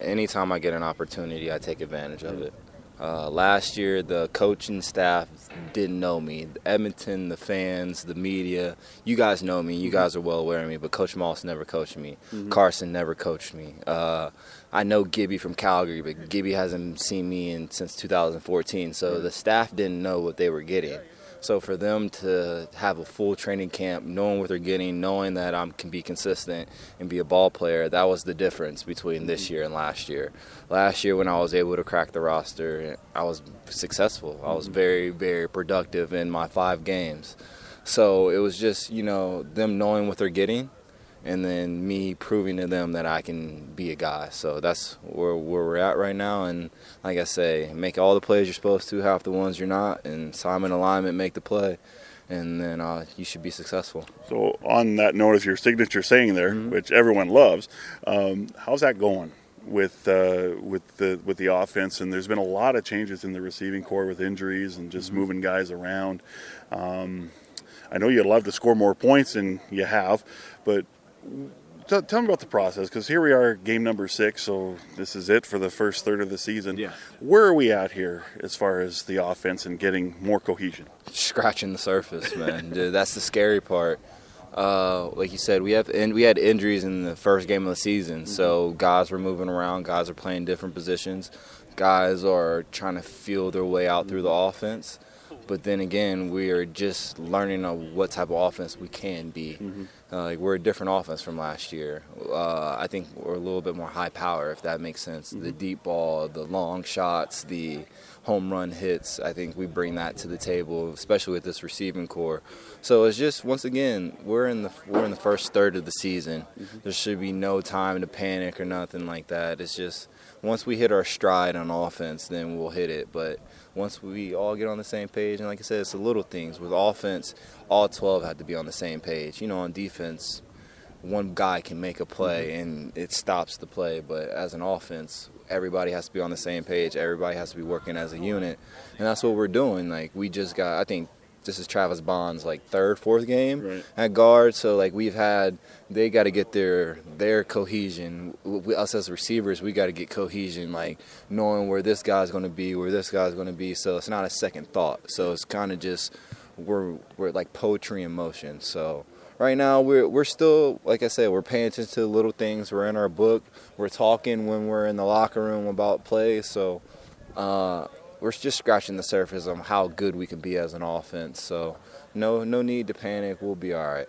Anytime I get an opportunity, I take advantage of it. Uh, last year, the coaching staff didn't know me. Edmonton, the fans, the media, you guys know me. You guys are well aware of me, but Coach Moss never coached me. Mm-hmm. Carson never coached me. Uh, I know Gibby from Calgary, but Gibby hasn't seen me in since 2014. So the staff didn't know what they were getting. So for them to have a full training camp, knowing what they're getting, knowing that I can be consistent and be a ball player, that was the difference between this mm-hmm. year and last year. Last year, when I was able to crack the roster, I was successful. I was mm-hmm. very, very productive in my five games. So it was just, you know, them knowing what they're getting and then me proving to them that I can be a guy. So that's where, where we're at right now. And like I say, make all the plays you're supposed to, half the ones you're not, and Simon alignment, make the play, and then uh, you should be successful. So on that note, of your signature saying there, mm-hmm. which everyone loves, um, how's that going? With uh, with the with the offense, and there's been a lot of changes in the receiving corps with injuries and just mm-hmm. moving guys around. Um, I know you'd love to score more points, and you have, but tell, tell me about the process because here we are, game number six. So this is it for the first third of the season. Yeah. Where are we at here as far as the offense and getting more cohesion? Scratching the surface, man. Dude, that's the scary part. Uh, like you said, we have and we had injuries in the first game of the season, mm-hmm. so guys were moving around. Guys are playing different positions. Guys are trying to feel their way out through the offense. But then again, we are just learning what type of offense we can be. Mm-hmm. Uh, like we're a different offense from last year. Uh, I think we're a little bit more high power, if that makes sense. Mm-hmm. The deep ball, the long shots, the home run hits. I think we bring that to the table, especially with this receiving corps. So it's just once again, we're in the we're in the first third of the season. Mm-hmm. There should be no time to panic or nothing like that. It's just once we hit our stride on offense, then we'll hit it. But once we all get on the same page, and like I said, it's the little things. With offense, all 12 have to be on the same page. You know, on defense, one guy can make a play mm-hmm. and it stops the play. But as an offense, everybody has to be on the same page. Everybody has to be working as a unit, and that's what we're doing. Like we just got, I think this is Travis Bond's like third, fourth game right. at guard. So like we've had, they got to get their their cohesion. We, us as receivers, we got to get cohesion, like knowing where this guy's going to be, where this guy's going to be. So it's not a second thought. So it's kind of just we're we're like poetry in motion. So right now we're we're still like I said, we're paying attention to little things. We're in our book. We're talking when we're in the locker room about plays. So. Uh, we're just scratching the surface on how good we can be as an offense. So no no need to panic. We'll be all right.